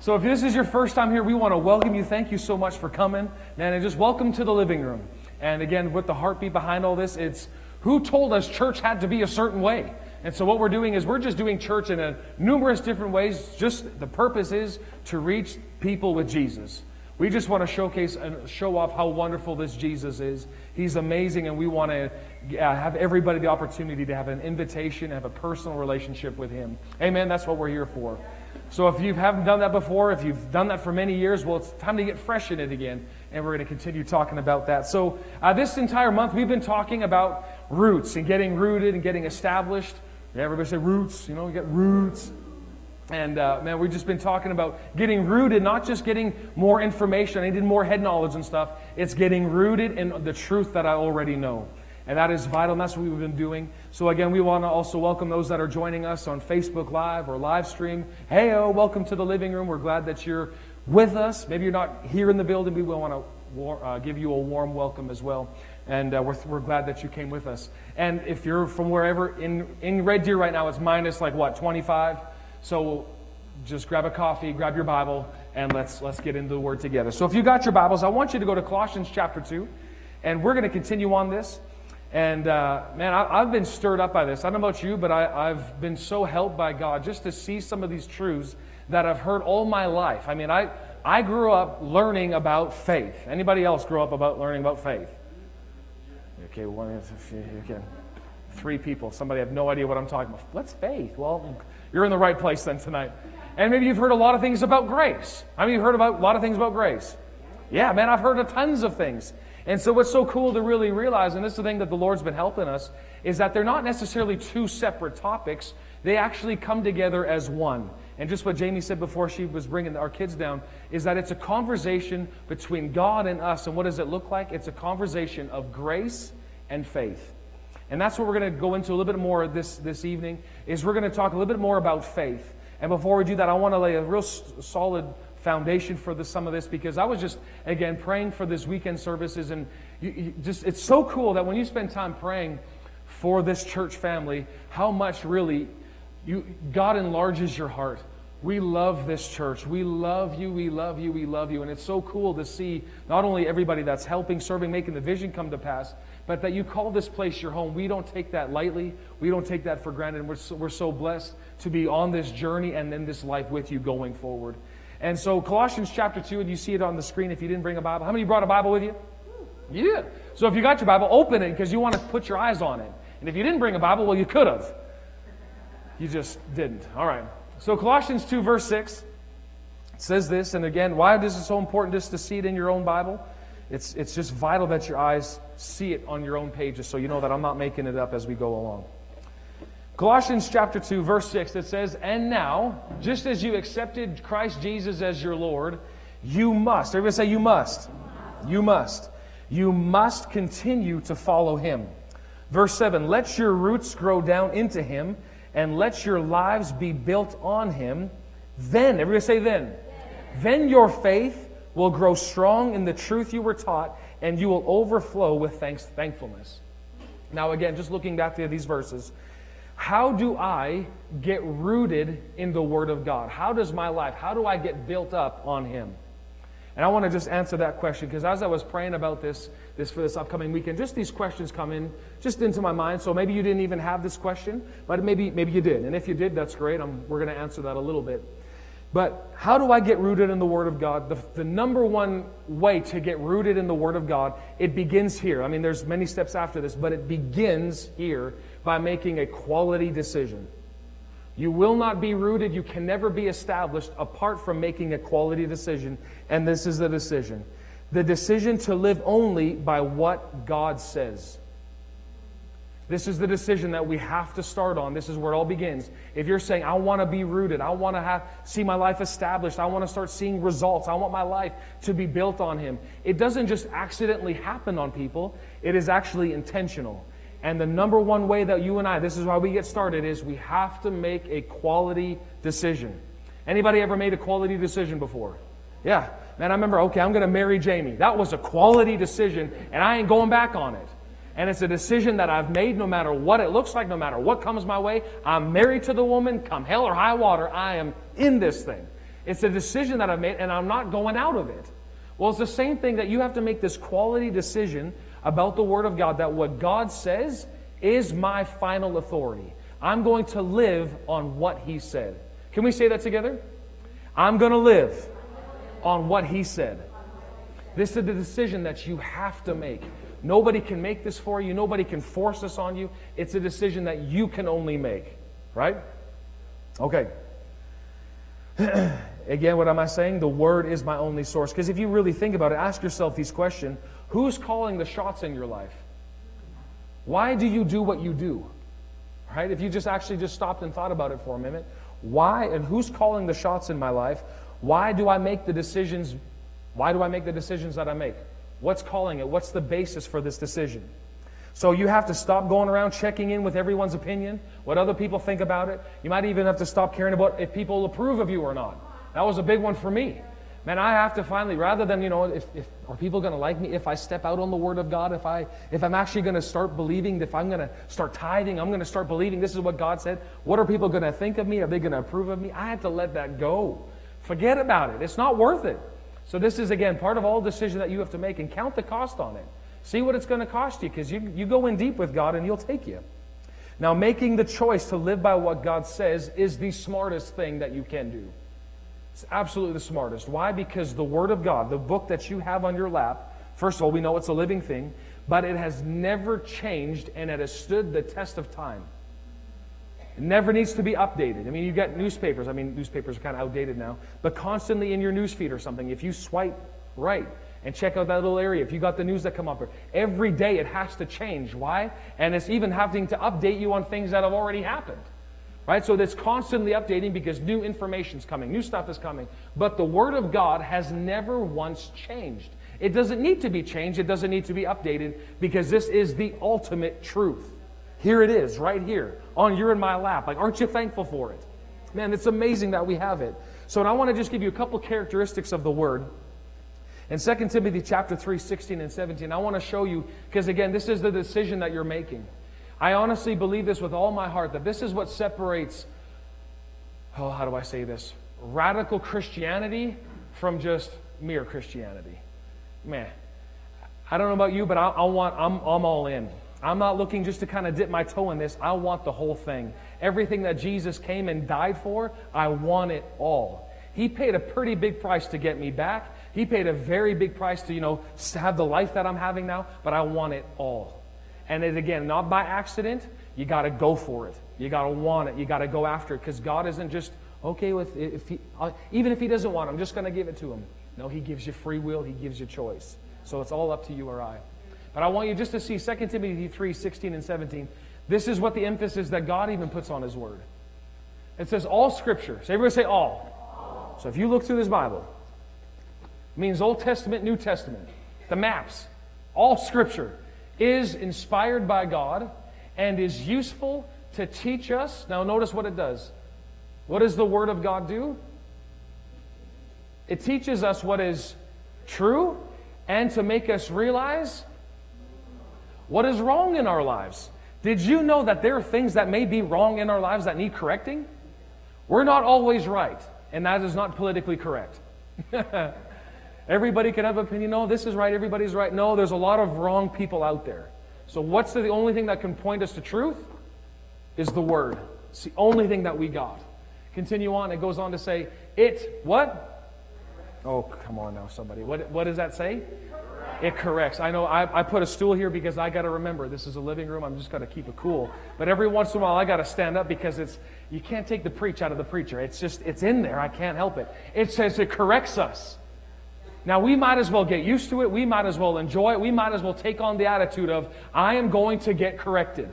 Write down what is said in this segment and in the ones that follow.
So if this is your first time here, we want to welcome you. Thank you so much for coming. Man, and just welcome to the living room. And again, with the heartbeat behind all this, it's who told us church had to be a certain way? And so what we're doing is we're just doing church in a numerous different ways. Just the purpose is to reach people with Jesus. We just want to showcase and show off how wonderful this Jesus is. He's amazing, and we want to uh, have everybody the opportunity to have an invitation, have a personal relationship with Him. Amen. That's what we're here for. So if you haven't done that before, if you've done that for many years, well, it's time to get fresh in it again. And we're going to continue talking about that. So uh, this entire month, we've been talking about roots and getting rooted and getting established. Everybody say roots. You know, we get roots. And uh, man, we've just been talking about getting rooted, not just getting more information. I need more head knowledge and stuff. It's getting rooted in the truth that I already know. And that is vital, and that's what we've been doing. So, again, we want to also welcome those that are joining us on Facebook Live or live stream. Hey, welcome to the living room. We're glad that you're with us. Maybe you're not here in the building. We want to uh, give you a warm welcome as well. And uh, we're, we're glad that you came with us. And if you're from wherever, in, in Red Deer right now, it's minus like what, 25? So just grab a coffee, grab your Bible, and let's, let's get into the Word together. So if you got your Bibles, I want you to go to Colossians chapter 2, and we're going to continue on this. And uh, man, I, have been stirred up by this. I don't know about you, but I, I've been so helped by God just to see some of these truths that I've heard all my life. I mean, I, I grew up learning about faith. Anybody else grew up about learning about faith? Okay, one, okay. Three people. Somebody have no idea what I'm talking about. What's faith? Well, you're in the right place then tonight. And maybe you've heard a lot of things about grace. I mean, you've heard about a lot of things about grace. Yeah, man, I've heard of tons of things. And so, what's so cool to really realize, and this is the thing that the Lord's been helping us, is that they're not necessarily two separate topics. They actually come together as one. And just what Jamie said before she was bringing our kids down is that it's a conversation between God and us. And what does it look like? It's a conversation of grace and faith. And that's what we're going to go into a little bit more this, this evening, is we're going to talk a little bit more about faith. And before we do that, I want to lay a real solid foundation for the, some of this because I was just, again, praying for this weekend services. And you, you just it's so cool that when you spend time praying for this church family, how much really you, God enlarges your heart. We love this church. We love you. We love you. We love you. And it's so cool to see not only everybody that's helping, serving, making the vision come to pass, but that you call this place your home. We don't take that lightly. We don't take that for granted. And we're so, we're so blessed to be on this journey and in this life with you going forward. And so, Colossians chapter 2, and you see it on the screen if you didn't bring a Bible. How many brought a Bible with you? Yeah. So, if you got your Bible, open it because you want to put your eyes on it. And if you didn't bring a Bible, well, you could have. You just didn't. All right. So, Colossians 2, verse 6 says this. And again, why is it so important just to see it in your own Bible? It's, it's just vital that your eyes see it on your own pages so you know that I'm not making it up as we go along. Colossians chapter 2, verse 6, it says, And now, just as you accepted Christ Jesus as your Lord, you must. Everybody say, You must. You must. You must continue to follow him. Verse 7 Let your roots grow down into him, and let your lives be built on him. Then, everybody say, Then. Then your faith will grow strong in the truth you were taught, and you will overflow with thanks, thankfulness. Now, again, just looking back to these verses, how do I get rooted in the Word of God? How does my life, how do I get built up on Him? And I want to just answer that question because as I was praying about this, this for this upcoming weekend, just these questions come in just into my mind. So maybe you didn't even have this question, but maybe maybe you did. And if you did, that's great. I'm, we're going to answer that a little bit. But how do I get rooted in the Word of God? The, the, number one way to get rooted in the Word of God, it begins here. I mean, there's many steps after this, but it begins here by making a quality decision. You will not be rooted, you can never be established apart from making a quality decision. And this is the decision the decision to live only by what God says. This is the decision that we have to start on. This is where it all begins. If you're saying, I want to be rooted, I want to have, see my life established, I want to start seeing results, I want my life to be built on Him, it doesn't just accidentally happen on people, it is actually intentional. And the number one way that you and I, this is why we get started, is we have to make a quality decision. Anybody ever made a quality decision before? Yeah. Man, I remember, okay, I'm going to marry Jamie. That was a quality decision, and I ain't going back on it. And it's a decision that I've made no matter what it looks like, no matter what comes my way. I'm married to the woman, come hell or high water, I am in this thing. It's a decision that I've made, and I'm not going out of it. Well, it's the same thing that you have to make this quality decision about the Word of God that what God says is my final authority. I'm going to live on what He said. Can we say that together? I'm going to live on what He said. This is the decision that you have to make. Nobody can make this for you. Nobody can force this on you. It's a decision that you can only make. Right? Okay. Again, what am I saying? The Word is my only source. Because if you really think about it, ask yourself these questions Who's calling the shots in your life? Why do you do what you do? Right? If you just actually just stopped and thought about it for a minute, why and who's calling the shots in my life? Why do I make the decisions? Why do I make the decisions that I make? What's calling it? What's the basis for this decision? So you have to stop going around checking in with everyone's opinion, what other people think about it. You might even have to stop caring about if people approve of you or not. That was a big one for me. Man, I have to finally, rather than, you know, if, if are people going to like me if I step out on the Word of God? If, I, if I'm actually going to start believing, if I'm going to start tithing, I'm going to start believing this is what God said. What are people going to think of me? Are they going to approve of me? I had to let that go. Forget about it. It's not worth it. So this is, again, part of all decision that you have to make and count the cost on it. See what it's going to cost you because you, you go in deep with God and He'll take you. Now, making the choice to live by what God says is the smartest thing that you can do. It's absolutely the smartest. Why? Because the Word of God, the book that you have on your lap, first of all, we know it's a living thing, but it has never changed and it has stood the test of time. It never needs to be updated. I mean, you get newspapers. I mean, newspapers are kind of outdated now, but constantly in your newsfeed or something, if you swipe right and check out that little area, if you got the news that come up, every day it has to change. Why? And it's even having to update you on things that have already happened. Right? So that's constantly updating because new information's coming, new stuff is coming. But the Word of God has never once changed. It doesn't need to be changed, it doesn't need to be updated because this is the ultimate truth. Here it is, right here, on your and my lap. Like, aren't you thankful for it? Man, it's amazing that we have it. So, and I want to just give you a couple characteristics of the Word. In 2 Timothy chapter 3, 16 and 17, I want to show you, because again, this is the decision that you're making. I honestly believe this with all my heart that this is what separates, oh, how do I say this? Radical Christianity from just mere Christianity. Man, I don't know about you, but I, I want, I'm, I'm all in. I'm not looking just to kind of dip my toe in this. I want the whole thing. Everything that Jesus came and died for, I want it all. He paid a pretty big price to get me back. He paid a very big price to, you know, have the life that I'm having now, but I want it all. And it, again, not by accident. You got to go for it. You got to want it. You got to go after it because God isn't just okay with if he, even if He doesn't want. It, I'm just going to give it to Him. No, He gives you free will. He gives you choice. So it's all up to you or I. But I want you just to see 2 Timothy 3 16 and 17. This is what the emphasis that God even puts on His Word. It says all Scripture. So everybody say all. all. So if you look through this Bible, it means Old Testament, New Testament, the maps, all Scripture is inspired by God and is useful to teach us. Now, notice what it does. What does the Word of God do? It teaches us what is true and to make us realize what is wrong in our lives. Did you know that there are things that may be wrong in our lives that need correcting? We're not always right, and that is not politically correct. Everybody can have an opinion. No, this is right. Everybody's right. No, there's a lot of wrong people out there. So, what's the, only thing that can point us to truth? Is the Word. It's the only thing that we got. Continue on. It goes on to say, it, what? Oh, come on now, somebody. What, what does that say? It corrects. I know I, I put a stool here because I got to remember this is a living room. I'm just got to keep it cool. But every once in a while, I got to stand up because it's you can't take the preach out of the preacher. It's just it's in there. I can't help it. It says it corrects us. Now, we might as well get used to it. We might as well enjoy it. We might as well take on the attitude of, I am going to get corrected.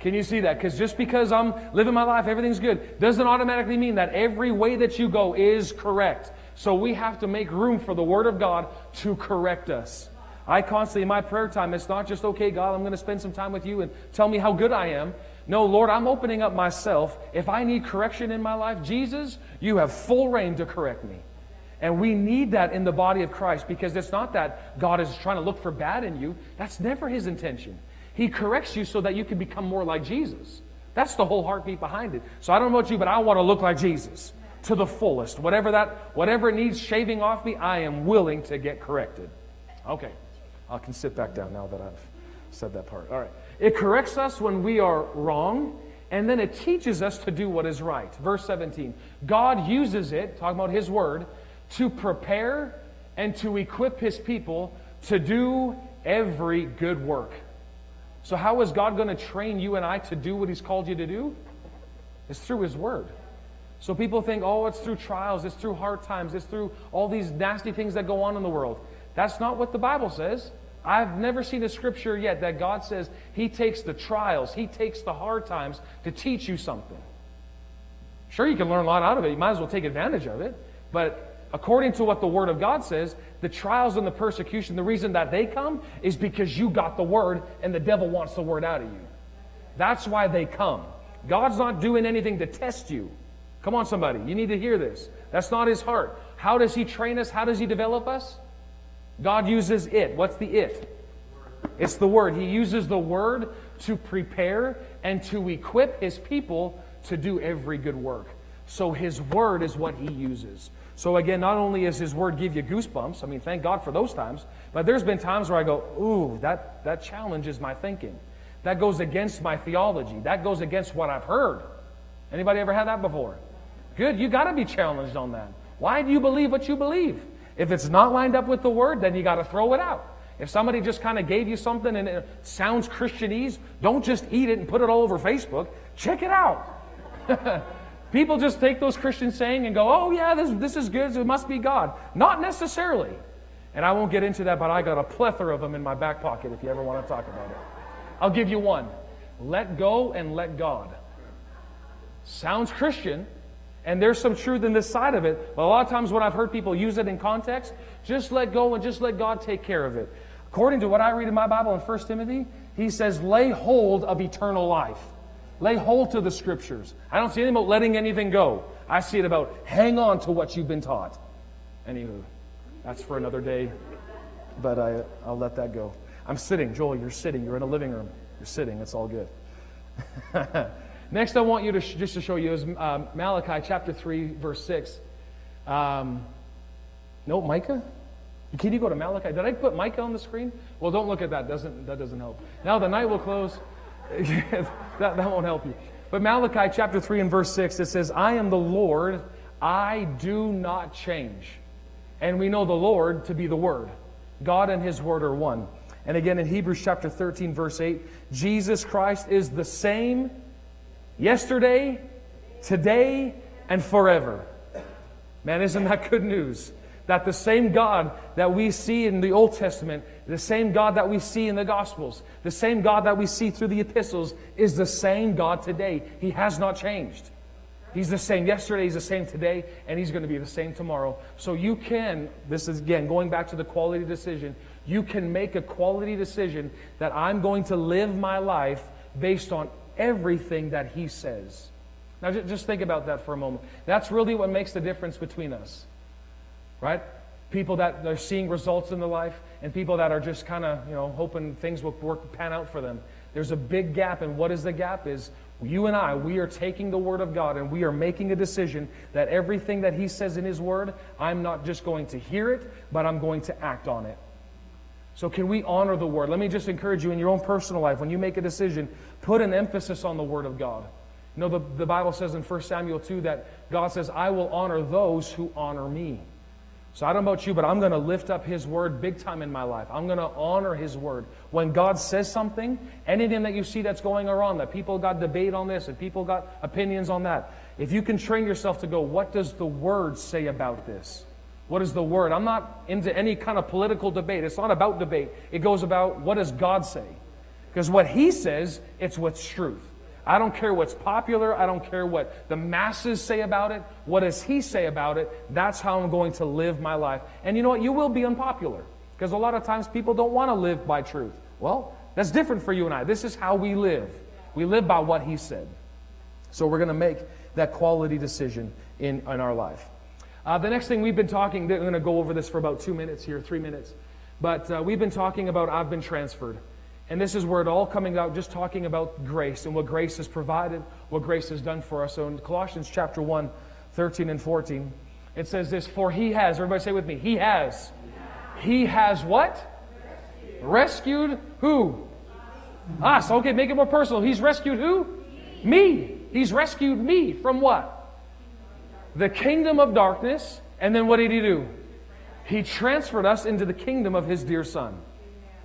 Can you see that? Because just because I'm living my life, everything's good, doesn't automatically mean that every way that you go is correct. So we have to make room for the Word of God to correct us. I constantly, in my prayer time, it's not just, okay, God, I'm going to spend some time with you and tell me how good I am. No, Lord, I'm opening up myself. If I need correction in my life, Jesus, you have full reign to correct me. And we need that in the body of Christ because it's not that God is trying to look for bad in you. That's never his intention. He corrects you so that you can become more like Jesus. That's the whole heartbeat behind it. So I don't know about you, but I want to look like Jesus. to the fullest. Whatever that, whatever needs shaving off me, I am willing to get corrected. Okay, I can sit back down now that I've said that part. All right. It corrects us when we are wrong, and then it teaches us to do what is right. Verse 17. God uses it, talking about His Word, to prepare and to equip His people to do every good work. So, how is God going to train you and I to do what He's called you to do? It's through His Word. So, people think, oh, it's through trials, it's through hard times, it's through all these nasty things that go on in the world. That's not what the Bible says. I've never seen a scripture yet that God says He takes the trials, He takes the hard times to teach you something. Sure, you can learn a lot out of it. You might as well take advantage of it. But according to what the Word of God says, the trials and the persecution, the reason that they come is because you got the Word and the devil wants the Word out of you. That's why they come. God's not doing anything to test you. Come on, somebody. You need to hear this. That's not His heart. How does He train us? How does He develop us? God uses it. What's the it? It's the Word. He uses the Word to prepare and to equip His people to do every good work. So His Word is what He uses. So again, not only does His Word give you goosebumps, I mean, thank God for those times, but there's been times where I go, ooh, that, that challenges my thinking. That goes against my theology. That goes against what I've heard. Anybody ever had that before? Good, you got to be challenged on that. Why do you believe what you believe? If it's not lined up with the Word, then you got to throw it out. If somebody just kind of gave you something and it sounds Christianese, don't just eat it and put it all over Facebook. Check it out. People just take those Christian saying and go, oh, yeah, this, this is good, so it must be God. Not necessarily. And I won't get into that, but I got a plethora of them in my back pocket if you ever want to talk about it. I'll give you one let go and let God. Sounds Christian, and there's some truth in this side of it, but a lot of times when I've heard people use it in context, just let go and just let God take care of it. According to what I read in my Bible in 1 Timothy, he says, lay hold of eternal life. Lay hold to the scriptures. I don't see anything about letting anything go. I see it about hang on to what you've been taught. Anywho, that's for another day, but I, I'll let that go. I'm sitting. Joel, you're sitting. You're in a living room. You're sitting. It's all good. Next, I want you to sh- just to show you is um, Malachi chapter 3, verse 6. Um, no, Micah? Can you go to Malachi? Did I put Micah on the screen? Well, don't look at that. Doesn't, that doesn't help. Now the night will close. that, that won't help you. But Malachi chapter 3 and verse 6, it says, I am the Lord, I do not change. And we know the Lord to be the Word. God and His Word are one. And again in Hebrews chapter 13, verse 8, Jesus Christ is the same yesterday, today, and forever. Man, isn't that good news? That the same God that we see in the Old Testament, the same God that we see in the Gospels, the same God that we see through the epistles is the same God today. He has not changed. He's the same yesterday, He's the same today, and He's going to be the same tomorrow. So you can, this is again going back to the quality decision, you can make a quality decision that I'm going to live my life based on everything that He says. Now, just think about that for a moment. That's really what makes the difference between us, right? People that are seeing results in their life and people that are just kind of, you know, hoping things will work, pan out for them. There's a big gap, and what is the gap? Is you and I, we are taking the Word of God and we are making a decision that everything that He says in His Word, I'm not just going to hear it, but I'm going to act on it. So, can we honor the Word? Let me just encourage you in your own personal life, when you make a decision, put an emphasis on the Word of God. You know, the, the Bible says in 1 Samuel 2 that God says, I will honor those who honor me. So I don't know about you, but I'm going to lift up His Word big time in my life. I'm going to honor His Word. When God says something, anything that you see that's going around, that people got debate on this and people got opinions on that, if you can train yourself to go, what does the Word say about this? What is the word? I'm not into any kind of political debate. It's not about debate. It goes about what does God say? Because what He says, it's what's truth. I don't care what's popular. I don't care what the masses say about it. What does He say about it? That's how I'm going to live my life. And you know what? You will be unpopular. Because a lot of times people don't want to live by truth. Well, that's different for you and I. This is how we live. We live by what He said. So we're going to make that quality decision in, in our life. Uh, the next thing we've been talking, we're going to go over this for about two minutes here, three minutes. But uh, we've been talking about I've been transferred. And this is where it all coming out, just talking about grace and what grace has provided, what grace has done for us. So in Colossians chapter 1, 13 and 14. It says this, for he has, everybody say with me, he has. He has what? Rescued, who? Us. Okay, make it more personal. He's rescued who? Me. He's rescued me from what? The kingdom of darkness. And then what did he do? He transferred us into the kingdom of his dear son.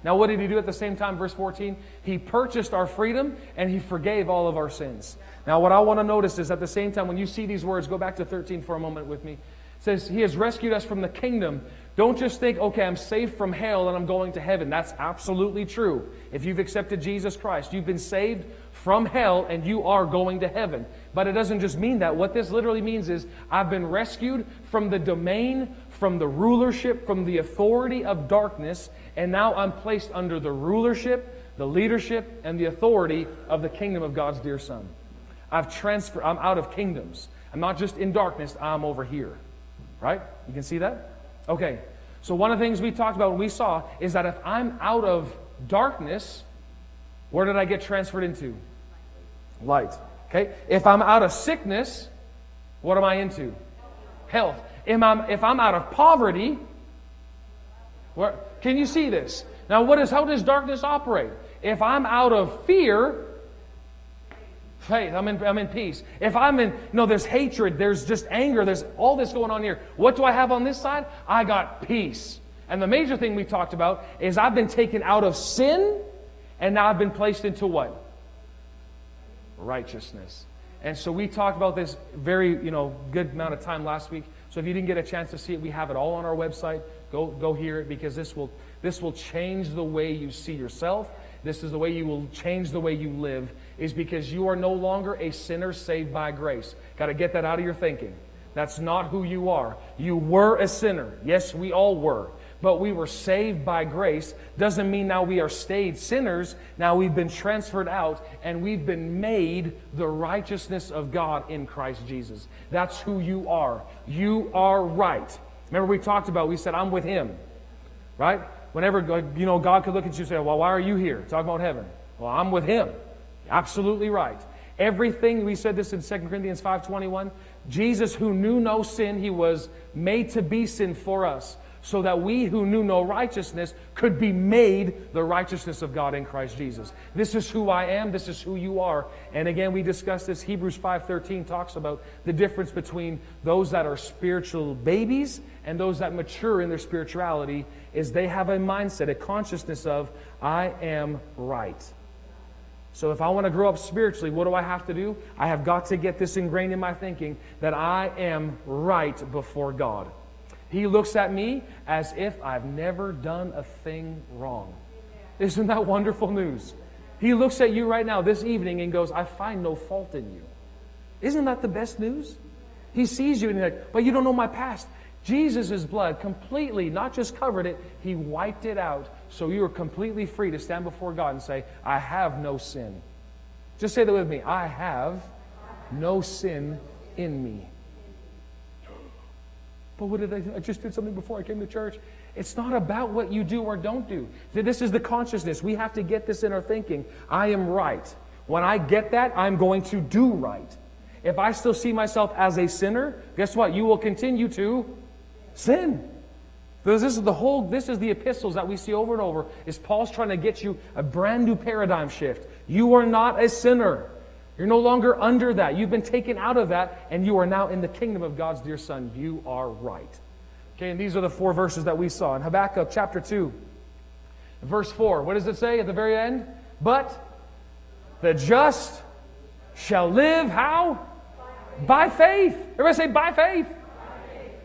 Now, what did he do at the same time? Verse 14. He purchased our freedom and he forgave all of our sins. Now, what I want to notice is at the same time, when you see these words, go back to 13 for a moment with me. It says, He has rescued us from the kingdom don't just think, okay, I'm safe from hell and I'm going to heaven. That's absolutely true. If you've accepted Jesus Christ, you've been saved from hell and you are going to heaven. But it doesn't just mean that. What this literally means is I've been rescued from the domain, from the rulership, from the authority of darkness, and now I'm placed under the rulership, the leadership, and the authority of the kingdom of God's dear Son. I've transferred, I'm out of kingdoms. I'm not just in darkness, I'm over here. Right? You can see that? Okay, so one of the things we talked about when we saw is that if I'm out of darkness, where did I get transferred into? Light. Okay, if I'm out of sickness, what am I into? Health. If I'm, if I'm out of poverty, where, can you see this? Now, what is, how does darkness operate? If I'm out of fear, faith. I'm in, I'm in peace. If I'm in, know, there's hatred, there's just anger, there's all this going on here. What do I have on this side? I got peace. And the major thing we talked about is I've been taken out of sin and now I've been placed into what? Righteousness. And so we talked about this very, you know, good amount of time last week. So if you didn't get a chance to see it, we have it all on our website. Go, go hear it because this will, this will change the way you see yourself. This is the way you will change the way you live is because you are no longer a sinner saved by grace. Got to get that out of your thinking. That's not who you are. You were a sinner. Yes, we all were. But we were saved by grace. Doesn't mean now we are stayed sinners. Now we've been transferred out and we've been made the righteousness of God in Christ Jesus. That's who you are. You are right. Remember we talked about, we said, I'm with Him. Right? Whenever, uh, you know, God could look at you and say, well, why are you here? Talking about heaven. Well, I'm with Him. Absolutely right. Everything, we said this in 2 Corinthians 5.21, Jesus who knew no sin, he was made to be sin for us, so that we who knew no righteousness could be made the righteousness of God in Christ Jesus. This is who I am, this is who you are. And again, we discussed this. Hebrews 5.13 talks about the difference between those that are spiritual babies and those that mature in their spirituality is they have a mindset, a consciousness of, I am right. So if I want to grow up spiritually, what do I have to do? I have got to get this ingrained in my thinking that I am right before God. He looks at me as if I've never done a thing wrong. Isn't that wonderful news? He looks at you right now this evening and goes, I find no fault in you. Isn't that the best news? He sees you and he's like, but you don't know my past. Jesus' blood completely, not just covered it, he wiped it out so you are completely free to stand before God and say, I have no sin. Just say that with me. I have no sin in me. But what did I do? I just did something before I came to church. It's not about what you do or don't do. This is the consciousness. We have to get this in our thinking. I am right. When I get that, I'm going to do right. If I still see myself as a sinner, guess what? You will continue to Sin. This is the whole, this is the epistles that we see over and over, is Paul's trying to get you a brand new paradigm shift. You are not a sinner. You're no longer under that. You've been taken out of that, and you are now in the kingdom of God's dear Son. You are right. Okay, and these are the four verses that we saw. In Habakkuk chapter 2, verse 4, what does it say at the very end? But the just shall live how? By faith. Everybody say, by faith.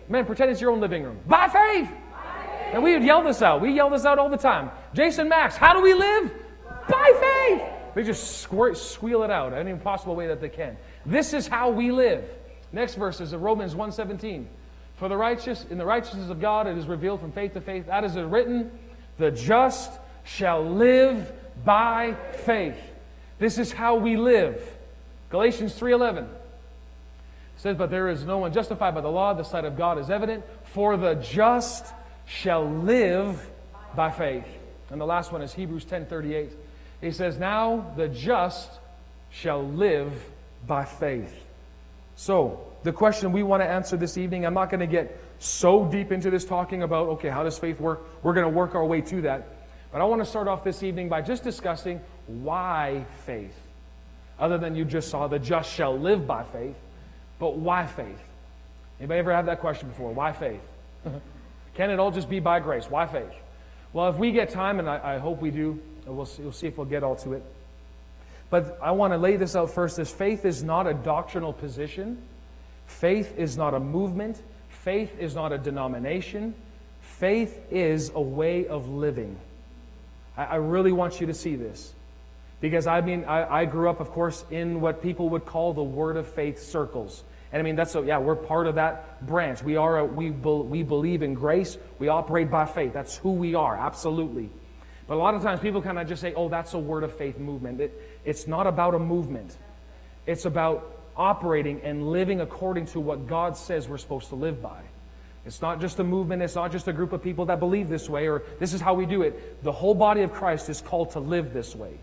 Man, pretend it's your own living room. By faith. By faith. And we would yell this out. We yell this out all the time. Jason Max, how do we live? By faith. They just squirt, squeal it out any possible way that they can. This is how we live. Next verse is Romans 1.17. For the righteous, in the righteousness of God, it is revealed from faith to faith. That is written, the just shall live by faith. This is how we live. Galatians 3.11 says, But there is no one justified by the law. The sight of God is evident. For the just shall live by faith. And the last one is Hebrews 10:38. He says, Now the just shall live by faith. So, the question we want to answer this evening, I'm not going to get so deep into this talking about, okay, how does faith work? We're going to work our way to that. But I want to start off this evening by just discussing why faith. Other than you just saw, the just shall live by faith. But why faith? Anybody ever had that question before? Why faith? Can it all just be by grace? Why faith? Well, if we get time, and I, I hope we do, we'll see, we'll see if we'll get all to it. But I want to lay this out first as faith is not a doctrinal position. Faith is not a movement. Faith is not a denomination. Faith is a way of living. I, I really want you to see this. Because I mean, I, I, grew up, of course, in what people would call the Word of Faith circles. And I mean, that's so, yeah, we're part of that branch. We are, a, we, be, we believe in grace. We operate by faith. That's who we are, absolutely. But a lot of times people kind of just say, oh, that's a Word of Faith movement. It, it's not about a movement, it's about operating and living according to what God says we're supposed to live by. It's not just a movement, it's not just a group of people that believe this way or this is how we do it. The whole body of Christ is called to live this way.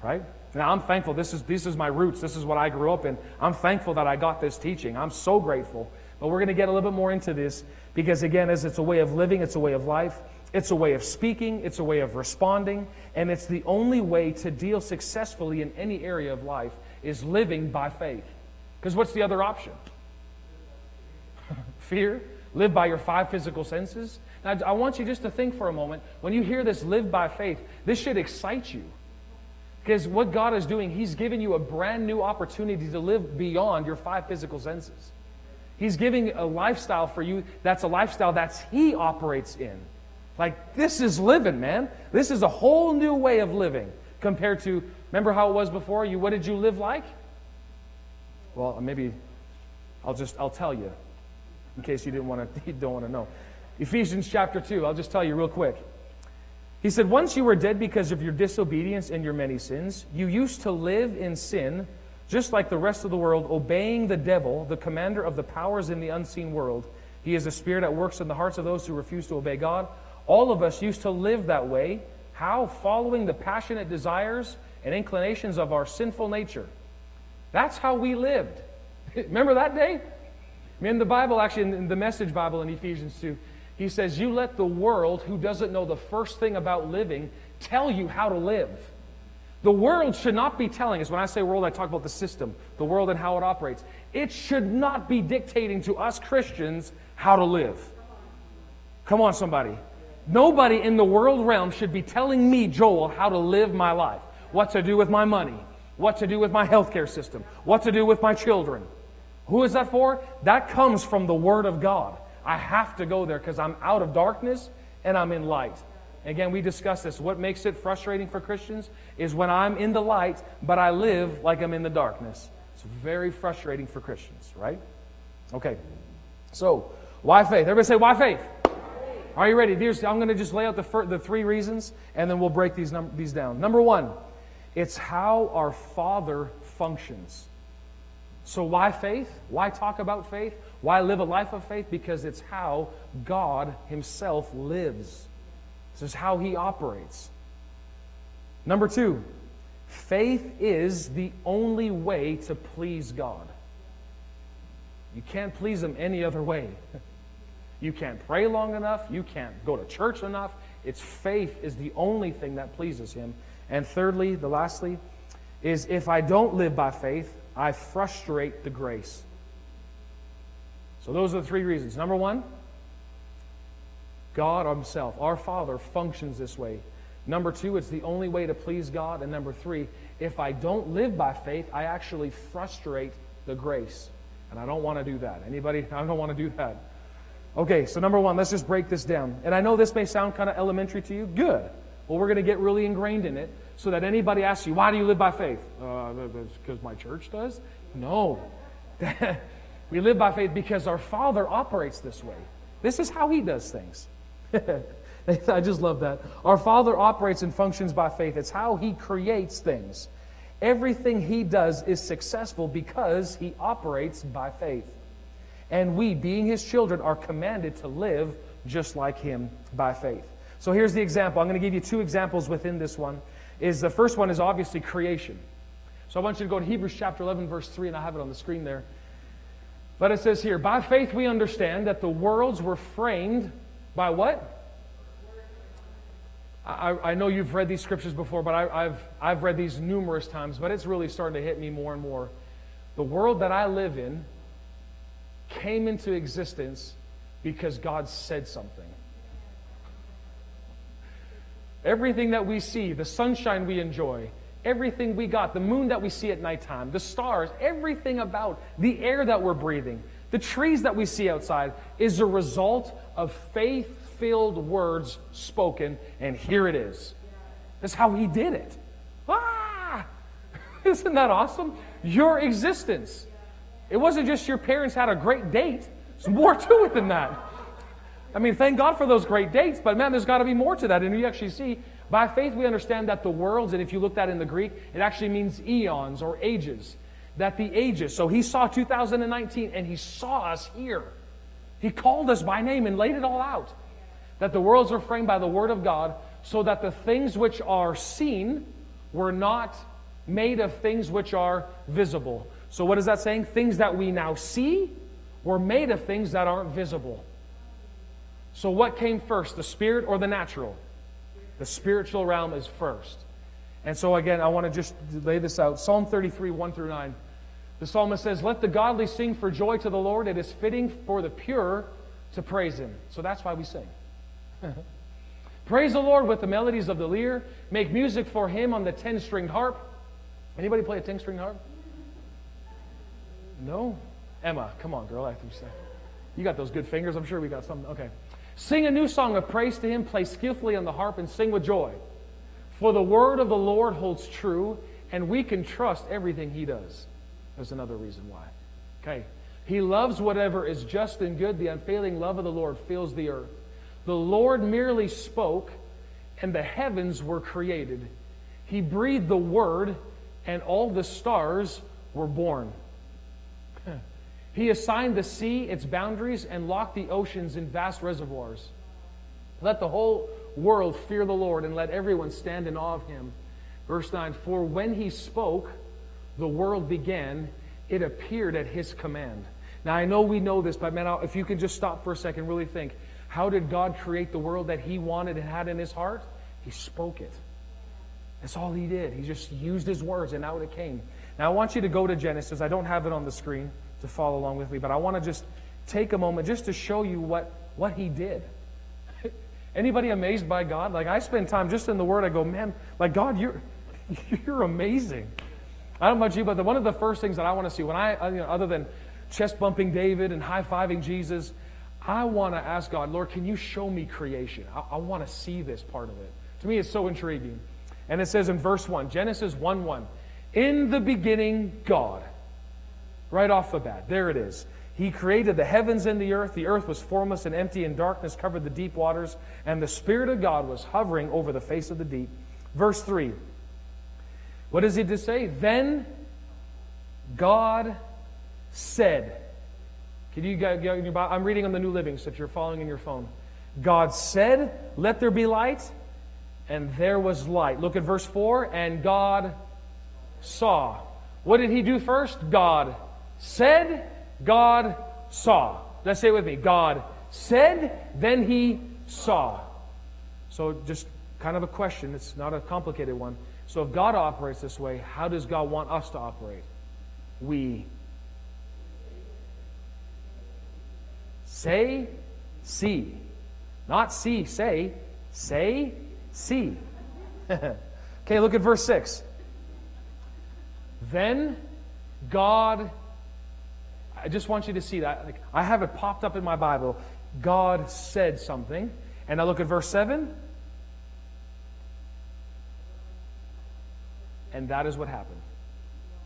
Right? Now I'm thankful. This is this is my roots. This is what I grew up in. I'm thankful that I got this teaching. I'm so grateful. But we're going to get a little bit more into this because again, as it's a way of living, it's a way of life, it's a way of speaking, it's a way of responding, and it's the only way to deal successfully in any area of life is living by faith. Because what's the other option? Fear? Live by your five physical senses? Now, I want you just to think for a moment when you hear this live by faith, this should excite you. Because what God is doing, He's giving you a brand new opportunity to live beyond your five physical senses. He's giving a lifestyle for you that's a lifestyle that's He operates in. Like, this is living, man. This is a whole new way of living compared to, remember how it was before? You, what did you live like? Well, uh, maybe I'll just, I'll tell you in case you didn't want to, you don't want to know. Ephesians chapter 2, I'll just tell you real quick. He said, Once you were dead because of your disobedience and your many sins, you used to live in sin, just like the rest of the world, obeying the devil, the commander of the powers in the unseen world. He is a spirit that works in the hearts of those who refuse to obey God. All of us used to live that way. How? Following the passionate desires and inclinations of our sinful nature. That's how we lived. Remember that day? In the Bible, actually, in the Message Bible in Ephesians 2, he says, You let the world, who doesn't know the first thing about living, tell you how to live. The world should not be telling us, when I say world, I talk about the system, the world and how it operates. It should not be dictating to us Christians how to live. Come on, somebody. Nobody in the world realm should be telling me, Joel, how to live my life, what to do with my money, what to do with my healthcare system, what to do with my children. Who is that for? That comes from the Word of God. I have to go there because I'm out of darkness and I'm in light. Again, we discussed this. What makes it frustrating for Christians is when I'm in the light, but I live like I'm in the darkness. It's very frustrating for Christians, right? Okay. So, why faith? Everybody say, why faith? Are you ready? Here's, I'm going to just lay out the, fir- the three reasons, and then we'll break these, num- these down. Number one, it's how our Father functions. So, why faith? Why talk about faith? Why live a life of faith? Because it's how God Himself lives. This is how He operates. Number two, faith is the only way to please God. You can't please Him any other way. You can't pray long enough. You can't go to church enough. It's faith is the only thing that pleases Him. And thirdly, the lastly, is if I don't live by faith, I frustrate the grace. So those are the three reasons. Number one, God Himself, our Father, functions this way. Number two, it's the only way to please God. And number three, if I don't live by faith, I actually frustrate the grace. And I don't want to do that. Anybody? I don't want to do that. Okay, so number one, let's just break this down. And I know this may sound kind of elementary to you. Good. Well, we're going to get really ingrained in it so that anybody asks you, why do you live by faith? Uh, because my church does? No. We live by faith because our Father operates this way. This is how He does things. I just love that. Our Father operates and functions by faith. It's how He creates things. Everything He does is successful because He operates by faith. And we, being His children, are commanded to live just like Him by faith. So here's the example. I'm going to give you two examples within this one. Is the first one is obviously creation. So I want you to go to Hebrews chapter 11, verse 3, and I have it on the screen there. But it says here, by faith we understand that the worlds were framed by what? I, I know you've read these scriptures before, but I, I've, I've read these numerous times, but it's really starting to hit me more and more. The world that I live in came into existence because God said something. Everything that we see, the sunshine we enjoy, everything we got, the moon that we see at nighttime, the stars, everything about the air that we're breathing, the trees that we see outside is a result of faith filled words spoken, and here it is. That's how he did it. Ah! Isn't that awesome? Your existence. It wasn't just your parents had a great date, there's more to it than that. I mean, thank God for those great dates, but man, there's got to be more to that. And you actually see, by faith, we understand that the worlds, and if you look that in the Greek, it actually means eons or ages. That the ages. So he saw 2019 and he saw us here. He called us by name and laid it all out. That the worlds were framed by the word of God, so that the things which are seen were not made of things which are visible. So, what is that saying? Things that we now see were made of things that aren't visible. So, what came first, the spirit or the natural? The spiritual realm is first. And so, again, I want to just lay this out. Psalm 33, 1 through 9. The psalmist says, Let the godly sing for joy to the Lord. It is fitting for the pure to praise him. So that's why we sing. praise the Lord with the melodies of the lyre. Make music for him on the ten stringed harp. Anybody play a ten stringed harp? No? Emma, come on, girl. You got those good fingers. I'm sure we got some. Okay. Sing a new song of praise to him. Play skillfully on the harp and sing with joy. For the word of the Lord holds true, and we can trust everything he does. There's another reason why. Okay. He loves whatever is just and good. The unfailing love of the Lord fills the earth. The Lord merely spoke, and the heavens were created. He breathed the word, and all the stars were born. He assigned the sea its boundaries and locked the oceans in vast reservoirs. Let the whole world fear the Lord and let everyone stand in awe of him. Verse 9 For when he spoke, the world began, it appeared at his command. Now, I know we know this, but man, if you can just stop for a second, really think. How did God create the world that he wanted and had in his heart? He spoke it. That's all he did. He just used his words, and out it came. Now, I want you to go to Genesis. I don't have it on the screen to follow along with me, but I want to just take a moment just to show you what, what he did. Anybody amazed by God? Like I spend time just in the Word. I go, man, like God, you're you're amazing. I don't know about you, but the, one of the first things that I want to see when I, uh, you know, other than chest bumping David and high fiving Jesus, I want to ask God, Lord, can you show me creation? I, I want to see this part of it. To me, it's so intriguing. And it says in verse 1, Genesis 1 1, in the beginning, God. Right off the bat. There it is. He created the heavens and the earth. The earth was formless and empty, and darkness covered the deep waters, and the Spirit of God was hovering over the face of the deep. Verse 3. What does he to say? Then God said. Can you get, get your I'm reading on the New Living, so if you're following in your phone. God said, Let there be light, and there was light. Look at verse 4. And God saw. What did he do first? God said, God saw. Let's say it with me. God said, then he saw. So just kind of a question. It's not a complicated one. So if God operates this way, how does God want us to operate? We say, see. Not see, say. Say, see. okay, look at verse 6. Then God I just want you to see that. Like, I have it popped up in my Bible. God said something. And I look at verse 7. And that is what happened.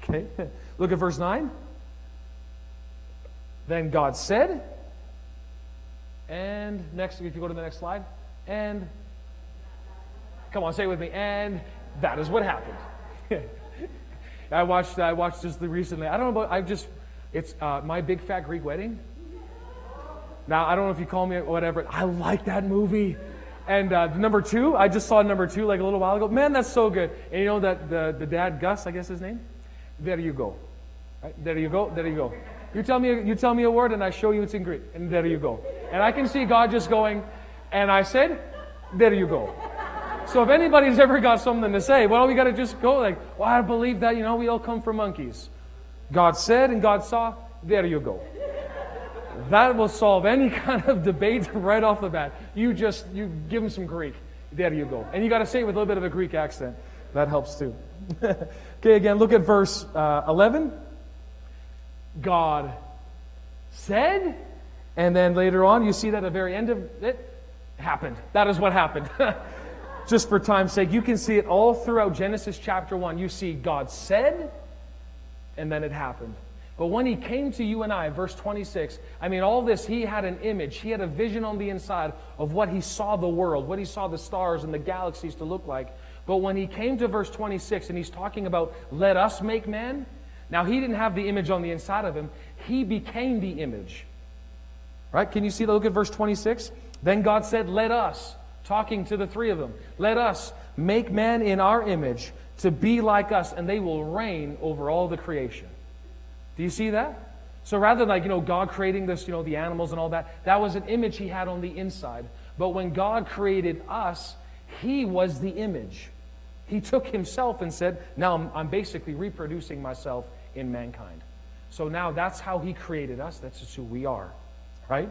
Okay? look at verse 9. Then God said, and next, if you go to the next slide, and come on, say it with me, and that is what happened. I watched I watched this recently. I don't know about I just it's uh, My Big Fat Greek Wedding. Now, I don't know if you call me whatever. I like that movie. And uh, number two, I just saw number two like a little while ago. Man, that's so good. And you know that the, the dad, Gus, I guess his name? There you go. Right? There you go. There you go. You tell me, you tell me a word, and I show you it's in Greek, and there you go. And I can see God just going, and I said, there you go. So if anybody's ever got something to say, well, we got to just go like, well, I believe that, you know, we all come from monkeys. God said and God saw, there you go. That will solve any kind of debate right off the bat. You just, you give them some Greek. There you go. And you got to say it with a little bit of a Greek accent. That helps too. okay, again, look at verse uh, 11. God said, and then later on, you see that at the very end of it happened. That is what happened. Just for time's sake, you can see it all throughout Genesis chapter 1. You see God said, and then it happened. But when he came to you and I, verse 26, I mean, all this, he had an image, he had a vision on the inside of what he saw the world, what he saw the stars and the galaxies to look like. But when he came to verse 26 and he's talking about, let us make man, now he didn't have the image on the inside of him, he became the image. Right? Can you see? that? Look at verse 26. Then God said, Let us, talking to the three of them, let us make man in our image to be like us, and they will reign over all the creation. Do you see that? So rather than like, you know, God creating this, you know, the animals and all that, that was an image he had on the inside. But when God created us, he was the image. He took himself and said, Now I'm, I'm basically reproducing myself in mankind. So now that's how he created us. That's just who we are. Right?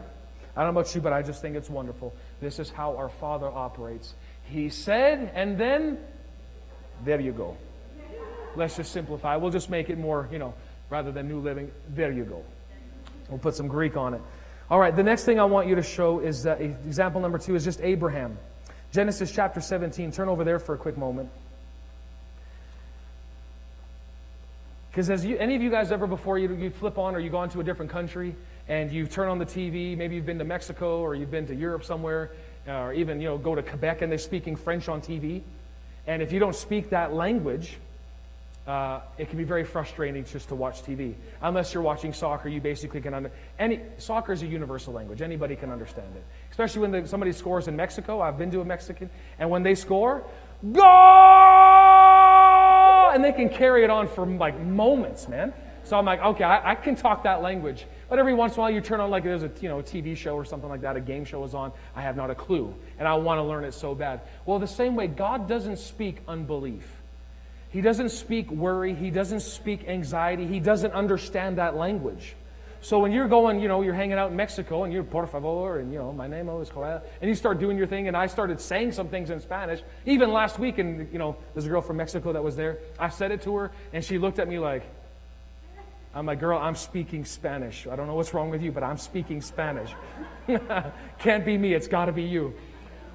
I don't know about you, but I just think it's wonderful. This is how our Father operates. He said, and then there you go. Let's just simplify. We'll just make it more, you know, rather than New Living. There you go. We'll put some Greek on it. All right, the next thing I want you to show is uh, example number two is just Abraham. Genesis chapter 17. Turn over there for a quick moment. Because has you, any of you guys ever before you, you flip on or you go into a different country and you turn on the TV, maybe you've been to Mexico or you've been to Europe somewhere, or even you know go to Quebec and they're speaking French on TV, and if you don't speak that language, uh, it can be very frustrating just to watch TV. Unless you're watching soccer, you basically can under any soccer is a universal language. Anybody can understand it. Especially when the, somebody scores in Mexico. I've been to a Mexican, and when they score, go, and they can carry it on for like moments, man. So I'm like, okay, I, I, can talk that language. But every once in a while, you turn on like there's a you know a TV show or something like that, a game show is on. I have not a clue, and I want to learn it so bad. Well, the same way, God doesn't speak unbelief. He doesn't speak worry. He doesn't speak anxiety. He doesn't understand that language. So when you're going, you know, you're hanging out in Mexico and you're por favor and you know, my name is Joel, and you start doing your thing, and I started saying some things in Spanish. Even last week, and you know, there's a girl from Mexico that was there. I said it to her, and she looked at me like, I'm like, girl, I'm speaking Spanish. I don't know what's wrong with you, but I'm speaking Spanish. Can't be me, it's got to be you.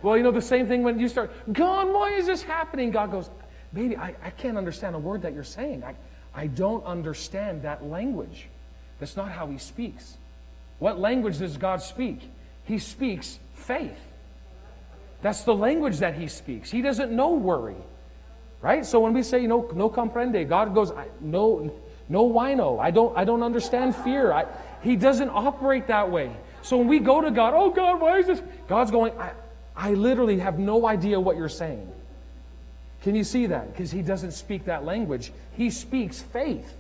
Well, you know, the same thing when you start, God, why is this happening? God goes, baby, I, I can't understand a word that you're saying. I, I don't understand that language. That's not how he speaks. What language does God speak? He speaks faith. That's the language that he speaks. He doesn't know worry. Right? So when we say no, no comprende, God goes, no, no wino. I don't, I don't understand fear. I, he doesn't operate that way. So when we go to God, oh God, why is this? God's going, I, I literally have no idea what you're saying. Can you see that? Because he doesn't speak that language. He speaks faith.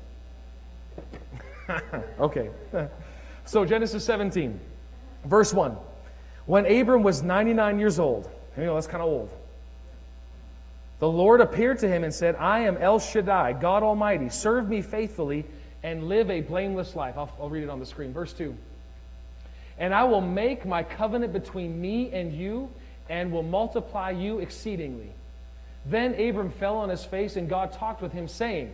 okay. so Genesis 17, verse 1. When Abram was 99 years old, you know, that's kind of old. The Lord appeared to him and said, I am El Shaddai, God Almighty. Serve me faithfully and live a blameless life. I'll, I'll, read it on the screen. Verse 2. And I will make my covenant between me and you and will multiply you exceedingly. Then Abram fell on his face, and God talked with him, saying,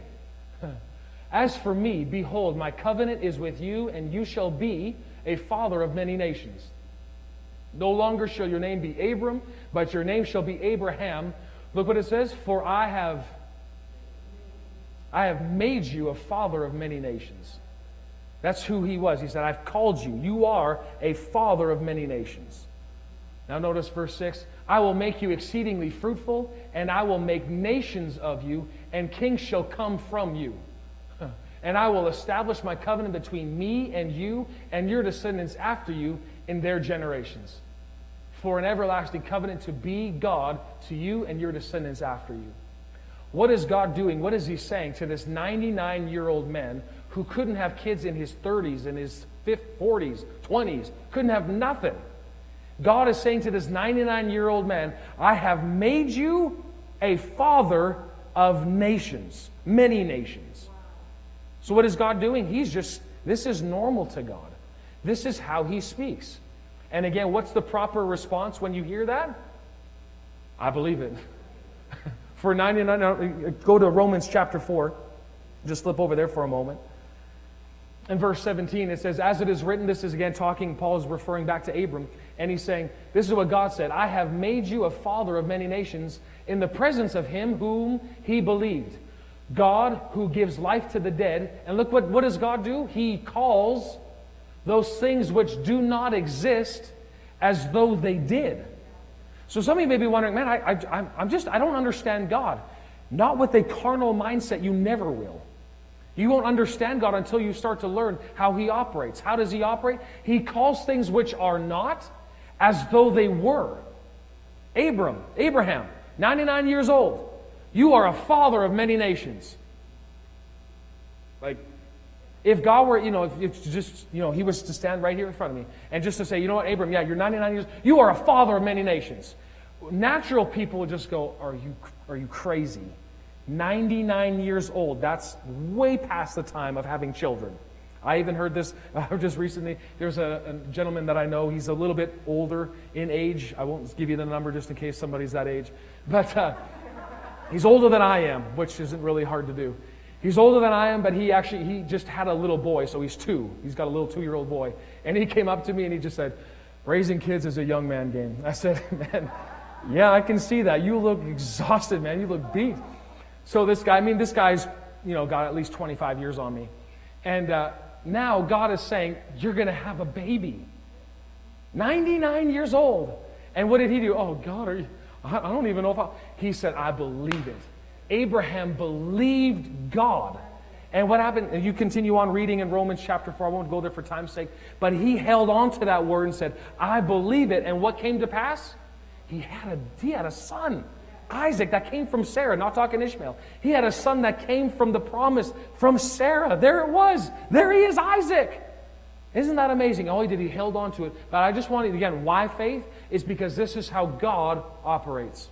As for me, behold, my covenant is with you, and you shall be a father of many nations. No longer shall your name be Abram, but your name shall be Abraham Look what it says, for I have I have made you a father of many nations. That's who he was. He said, I've called you. You are a father of many nations. Now, notice verse 6 I will make you exceedingly fruitful, and I will make nations of you, and kings shall come from you. And I will establish my covenant between me and you and your descendants after you in their generations for an everlasting covenant to be God to you and your descendants after you. What is God doing? What is He saying to this 99 year old man who couldn't have kids in his 30s, in his 50s, 40s, 20s, couldn't have nothing. God is saying to this 99 year old man, I have made you a father of nations, many nations. So, what is God doing? He's just, this is normal to God. This is how He speaks. And again, what's the proper response when you hear that? I believe it. for 99, go to Romans chapter 4. Just flip over there for a moment. In verse 17, it says, As it is written, this is again talking, Paul is referring back to Abram, and he's saying, This is what God said I have made you a father of many nations in the presence of him whom he believed. God who gives life to the dead. And look what, what does God do? He calls those things which do not exist as though they did. So some of you may be wondering, man, I, I, I'm just, I don't understand God. Not with a carnal mindset, you never will. You won't understand God until you start to learn how He operates. How does He operate? He calls things which are not as though they were. Abram, Abraham, 99 years old. You are a father of many nations. Like, if God were, you know, if, if just, you know, He was to stand right here in front of me and just to say, you know what, Abram, yeah, you're 99 years, you are a father of many nations. Natural people would just go, are you, are you crazy? 99 years old. That's way past the time of having children. I even heard this uh, just recently. There's a, a, gentleman that I know. He's a little bit older in age. I won't give you the number just in case somebody's that age. But uh, he's older than I am, which isn't really hard to do. He's older than I am, but he actually he just had a little boy, so he's two. He's got a little two-year-old boy, and he came up to me and he just said, "Raising kids is a young man game." I said, "Man, yeah, I can see that. You look exhausted, man. You look beat." So this guy, I mean, this guy's, you know, got at least 25 years on me. And uh, now God is saying, You're going to have a baby. 99 years old. And what did he do? Oh, God, you, I don't even know if I. He said, I believe it. Abraham believed God. And what happened? You continue on reading in Romans chapter 4. I won't go there for time's sake. But he held on to that word and said, I believe it. And what came to pass? He had a, he had a son. Isaac that came from Sarah, not talking Ishmael. He had a son that came from the promise from Sarah. There it was. There he is, Isaac. Isn't that amazing? All he did, he held on to it. But I just wanted, again, why faith? Is because this is how God operates.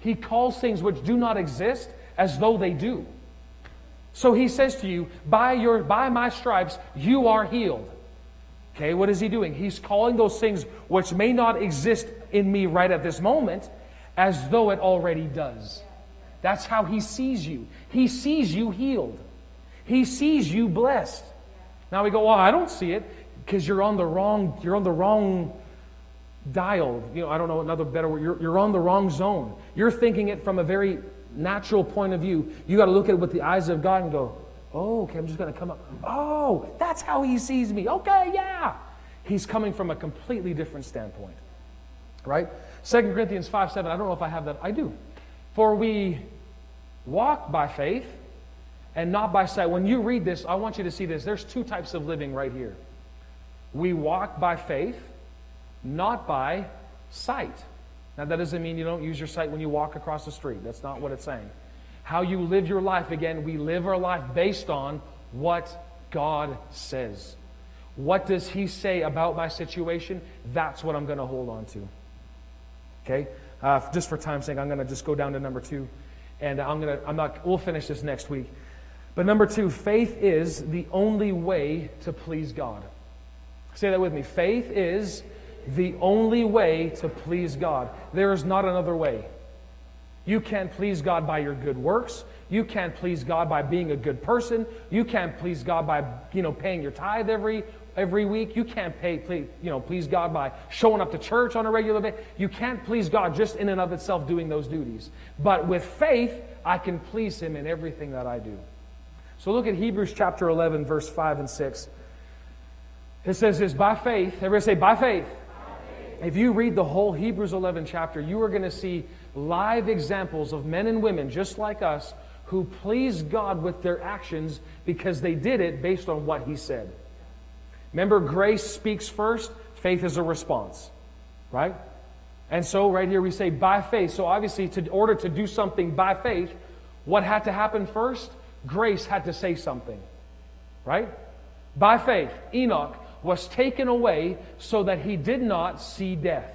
He calls things which do not exist as though they do. So he says to you, by, your, by my stripes, you are healed. Okay, what is he doing? He's calling those things which may not exist in me right at this moment as though it already does. That's how he sees you. He sees you healed. He sees you blessed. Now we go, well, I don't see it because you're on the wrong, you're on the wrong dial. You know, I don't know another better word. You're, you're on the wrong zone. You're thinking it from a very natural point of view. You got to look at it with the eyes of God and go, oh, okay, I'm just going to come up. Oh, that's how he sees me. Okay, yeah. He's coming from a completely different standpoint. Right? 2 Corinthians 5 7, I don't know if I have that. I do. For we walk by faith and not by sight. When you read this, I want you to see this. There's two types of living right here. We walk by faith, not by sight. Now, that doesn't mean you don't use your sight when you walk across the street. That's not what it's saying. How you live your life, again, we live our life based on what God says. What does He say about my situation? That's what I'm going to hold on to. Okay? Uh, just for time's sake, I'm going to just go down to number two. And I'm going to, I'm not, we'll finish this next week. But number two, faith is the only way to please God. Say that with me. Faith is the only way to please God. There is not another way. You can't please God by your good works. You can't please God by being a good person. You can't please God by, you know, paying your tithe every every week. You can't pay, please, you know, please God by showing up to church on a regular basis. You can't please God just in and of itself doing those duties. But with faith, I can please Him in everything that I do. So look at Hebrews chapter 11, verse 5 and 6. It says this by faith. Everybody say, by faith. If you read the whole Hebrews 11 chapter, you are going to see live examples of men and women just like us who pleased God with their actions because they did it based on what He said. Remember, grace speaks first, faith is a response, right? And so, right here, we say by faith. So, obviously, to, order to do something by faith, what had to happen first? Grace had to say something. Right? By faith, Enoch was taken away so that he did not see death.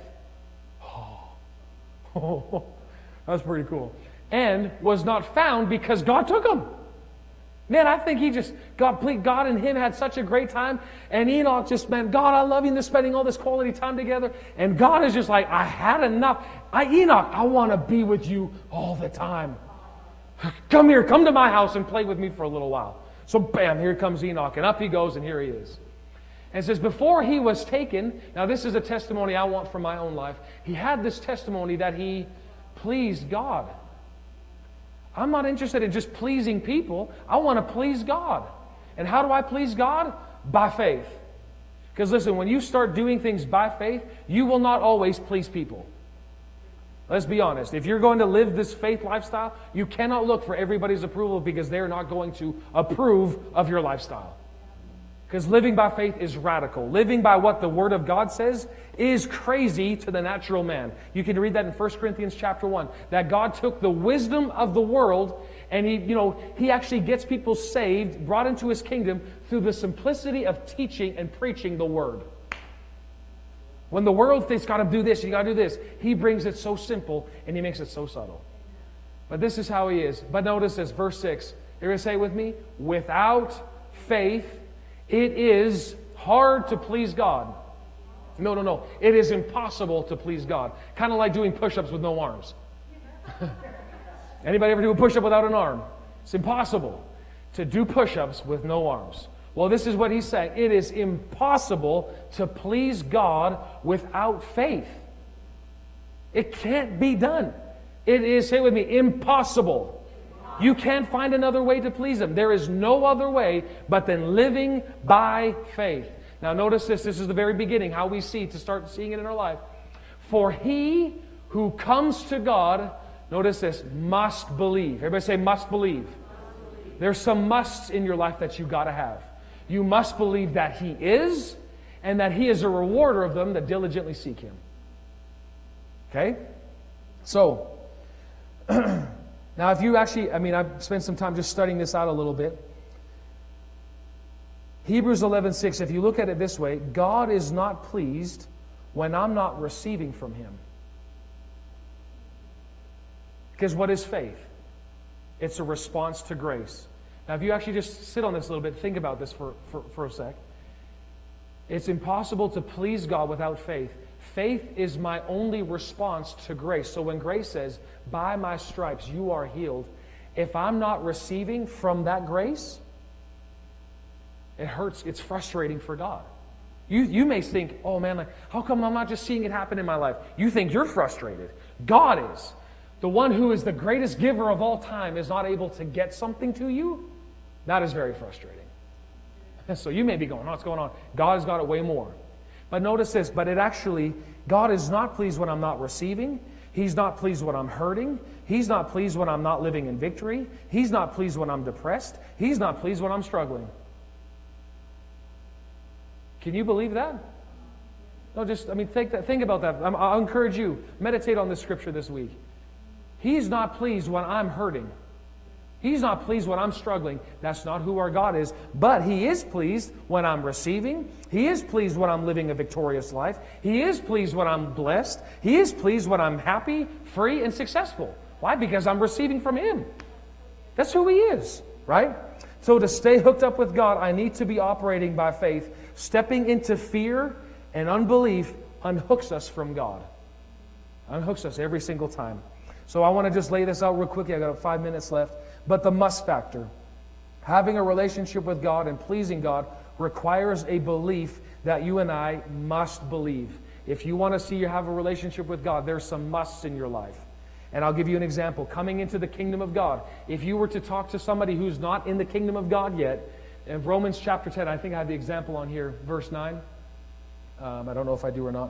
Oh, that's pretty cool. And was not found because God took him. Man, I think he just, God, God and him had such a great time. And Enoch just meant, God, I love you. And they're spending all this quality time together. And God is just like, I had enough. I, Enoch, I want to be with you all the time. Come here, come to my house and play with me for a little while. So, bam, here comes Enoch. And up he goes, and here he is. And it says, before he was taken, now this is a testimony I want from my own life. He had this testimony that he pleased God. I'm not interested in just pleasing people. I want to please God. And how do I please God? By faith. Because listen, when you start doing things by faith, you will not always please people. Let's be honest. If you're going to live this faith lifestyle, you cannot look for everybody's approval because they're not going to approve of your lifestyle. Because living by faith is radical. Living by what the Word of God says is crazy to the natural man. You can read that in 1 Corinthians chapter 1. That God took the wisdom of the world and he, you know, he actually gets people saved, brought into his kingdom through the simplicity of teaching and preaching the Word. When the world thinks, got to do this, you got to do this, he brings it so simple and he makes it so subtle. But this is how he is. But notice this, verse 6. You're going to say it with me? Without faith, it is hard to please God. No, no, no. It is impossible to please God. Kind of like doing push ups with no arms. Anybody ever do a push up without an arm? It's impossible to do push ups with no arms. Well, this is what he's saying. It is impossible to please God without faith. It can't be done. It is, say with me, impossible. You can't find another way to please Him. There is no other way but than living by faith. Now, notice this. This is the very beginning, how we see to start seeing it in our life. For he who comes to God, notice this, must believe. Everybody say, must believe. There's some musts in your life that you've got to have. You must believe that He is, and that He is a rewarder of them that diligently seek Him. Okay? So, Now, if you actually, I mean, I've spent some time just studying this out a little bit. Hebrews 11:6, if you look at it this way, God is not pleased when I'm not receiving from Him. Because what is faith? It's a response to grace. Now, if you actually just sit on this a little bit, think about this for, for, for a sec. It's impossible to please God without faith. Faith is my only response to grace. So when grace says, By my stripes you are healed, if I'm not receiving from that grace, it hurts. It's frustrating for God. You, you may think, oh man, like, how come I'm not just seeing it happen in my life? You think you're frustrated. God is. The one who is the greatest giver of all time is not able to get something to you. That is very frustrating. So you may be going, oh, what's going on? God has got it way more. But notice this, but it actually, God is not pleased when I'm not receiving. He's not pleased when I'm hurting. He's not pleased when I'm not living in victory. He's not pleased when I'm depressed. He's not pleased when I'm struggling. Can you believe that? No, just, I mean, think, that, think about that. I'll encourage you, meditate on this scripture this week. He's not pleased when I'm hurting. He's not pleased when I'm struggling. That's not who our God is. But He is pleased when I'm receiving. He is pleased when I'm living a victorious life. He is pleased when I'm blessed. He is pleased when I'm happy, free, and successful. Why? Because I'm receiving from Him. That's who He is, right? So to stay hooked up with God, I need to be operating by faith. Stepping into fear and unbelief unhooks us from God. Unhooks us every single time. So I want to just lay this out real quickly. I got five minutes left. But the must factor, having a relationship with God and pleasing God, requires a belief that you and I must believe. If you want to see you have a relationship with God, there's some musts in your life. And I'll give you an example. Coming into the kingdom of God, if you were to talk to somebody who's not in the kingdom of God yet, in Romans chapter 10, I think I have the example on here, verse 9. Um, I don't know if I do or not.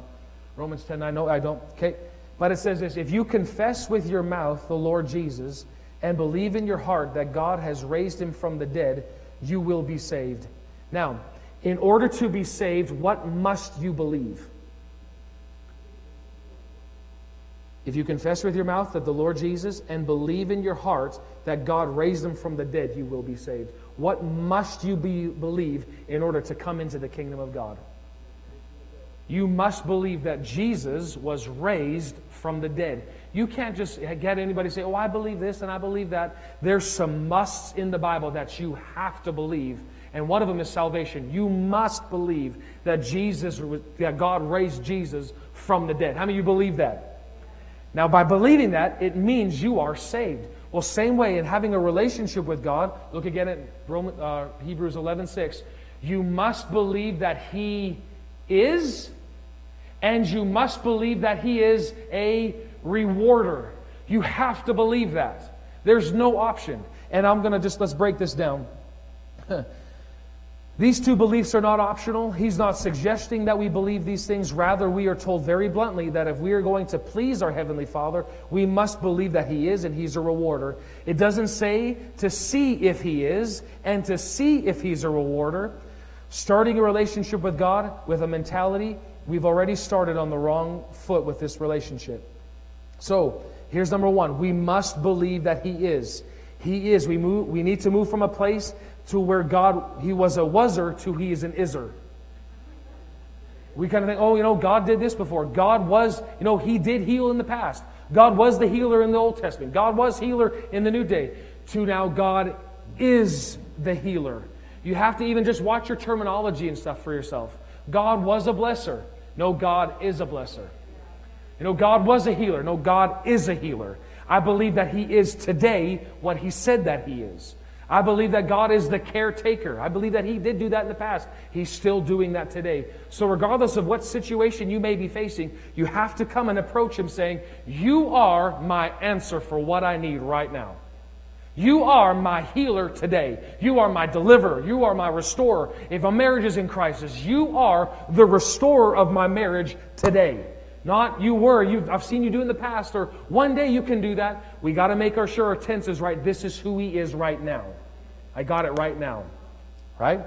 Romans 10 9. No, I don't. Okay. But it says this If you confess with your mouth the Lord Jesus and believe in your heart that God has raised him from the dead, you will be saved. Now, in order to be saved, what must you believe? If you confess with your mouth that the Lord Jesus and believe in your heart that God raised him from the dead, you will be saved. What must you be, believe in order to come into the kingdom of God? You must believe that Jesus was raised from the dead. You can't just get anybody to say, Oh, I believe this and I believe that. There's some musts in the Bible that you have to believe. And one of them is salvation. You must believe that Jesus, that God raised Jesus from the dead. How many of you believe that? Now, by believing that, it means you are saved. Well, same way in having a relationship with God, look again at uh, Hebrews 11 6. You must believe that He is, and you must believe that He is a rewarder. You have to believe that. There's no option. And I'm going to just, let's break this down. These two beliefs are not optional. He's not suggesting that we believe these things. Rather, we are told very bluntly that if we are going to please our Heavenly Father, we must believe that He is and He's a rewarder. It doesn't say to see if He is and to see if He's a rewarder. Starting a relationship with God with a mentality, we've already started on the wrong foot with this relationship. So, here's number one we must believe that He is. He is. We, move, we need to move from a place to where God, He was a waser to He is an iser. We kind of think, oh, you know, God did this before. God was, you know, He did heal in the past. God was the healer in the Old Testament. God was healer in the New Day. To now, God is the healer. You have to even just watch your terminology and stuff for yourself. God was a blesser. No, God is a blesser. You know, God was a healer. No, God is a healer. I believe that He is today what He said that He is. I believe that God is the caretaker. I believe that He did do that in the past. He's still doing that today. So, regardless of what situation you may be facing, you have to come and approach Him saying, You are my answer for what I need right now. You are my healer today. You are my deliverer. You are my restorer. If a marriage is in crisis, you are the restorer of my marriage today. Not you were, you I've seen you do in the past, or one day you can do that. We got to make our sure our tense is right. This is who he is right now. I got it right now. Right?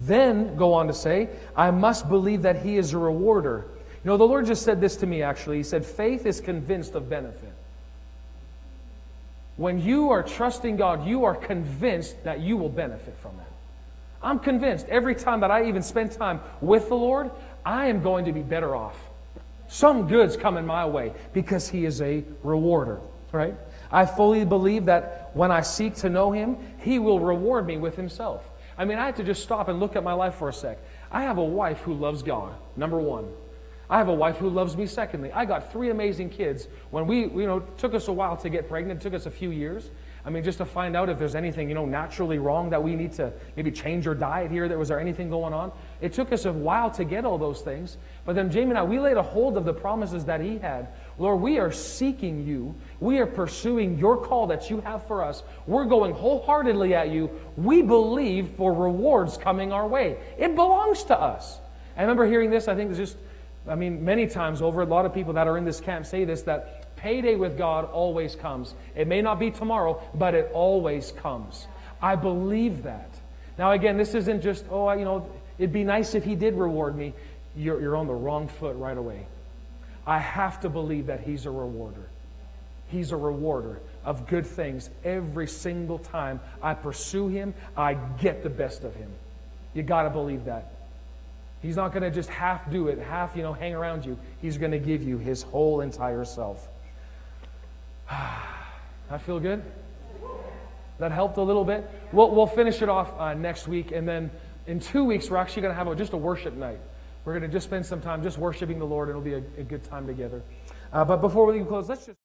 Then go on to say, I must believe that he is a rewarder. You know, the Lord just said this to me actually. He said, faith is convinced of benefit. When you are trusting God, you are convinced that you will benefit from it. I'm convinced every time that I even spend time with the Lord, I am going to be better off. Some good's coming my way because He is a rewarder, right? I fully believe that when I seek to know Him, He will reward me with Himself. I mean, I had to just stop and look at my life for a sec. I have a wife who loves God, number one. I have a wife who loves me, secondly. I got three amazing kids. When we, you know, took us a while to get pregnant, took us a few years. I mean, just to find out if there's anything, you know, naturally wrong that we need to maybe change our diet here, that was there anything going on. It took us a while to get all those things. But then Jamie and I, we laid a hold of the promises that he had. Lord, we are seeking you. We are pursuing your call that you have for us. We're going wholeheartedly at you. We believe for rewards coming our way. It belongs to us. I remember hearing this, I think it's just, I mean, many times over, a lot of people that are in this camp say this, that payday with God always comes. It may not be tomorrow, but it always comes. I believe that. Now, again, this isn't just, oh, you know, It'd be nice if He did reward me. You're, you're on the wrong foot right away. I have to believe that He's a rewarder. He's a rewarder of good things. Every single time I pursue Him, I get the best of Him. You got to believe that. He's not going to just half do it, half, you know, hang around you. He's going to give you His whole entire self. I feel good? That helped a little bit? We'll, we'll finish it off uh, next week and then in two weeks, we're actually going to have a, just a worship night. We're going to just spend some time just worshiping the Lord, it'll be a, a good time together. Uh, but before we close, let's just.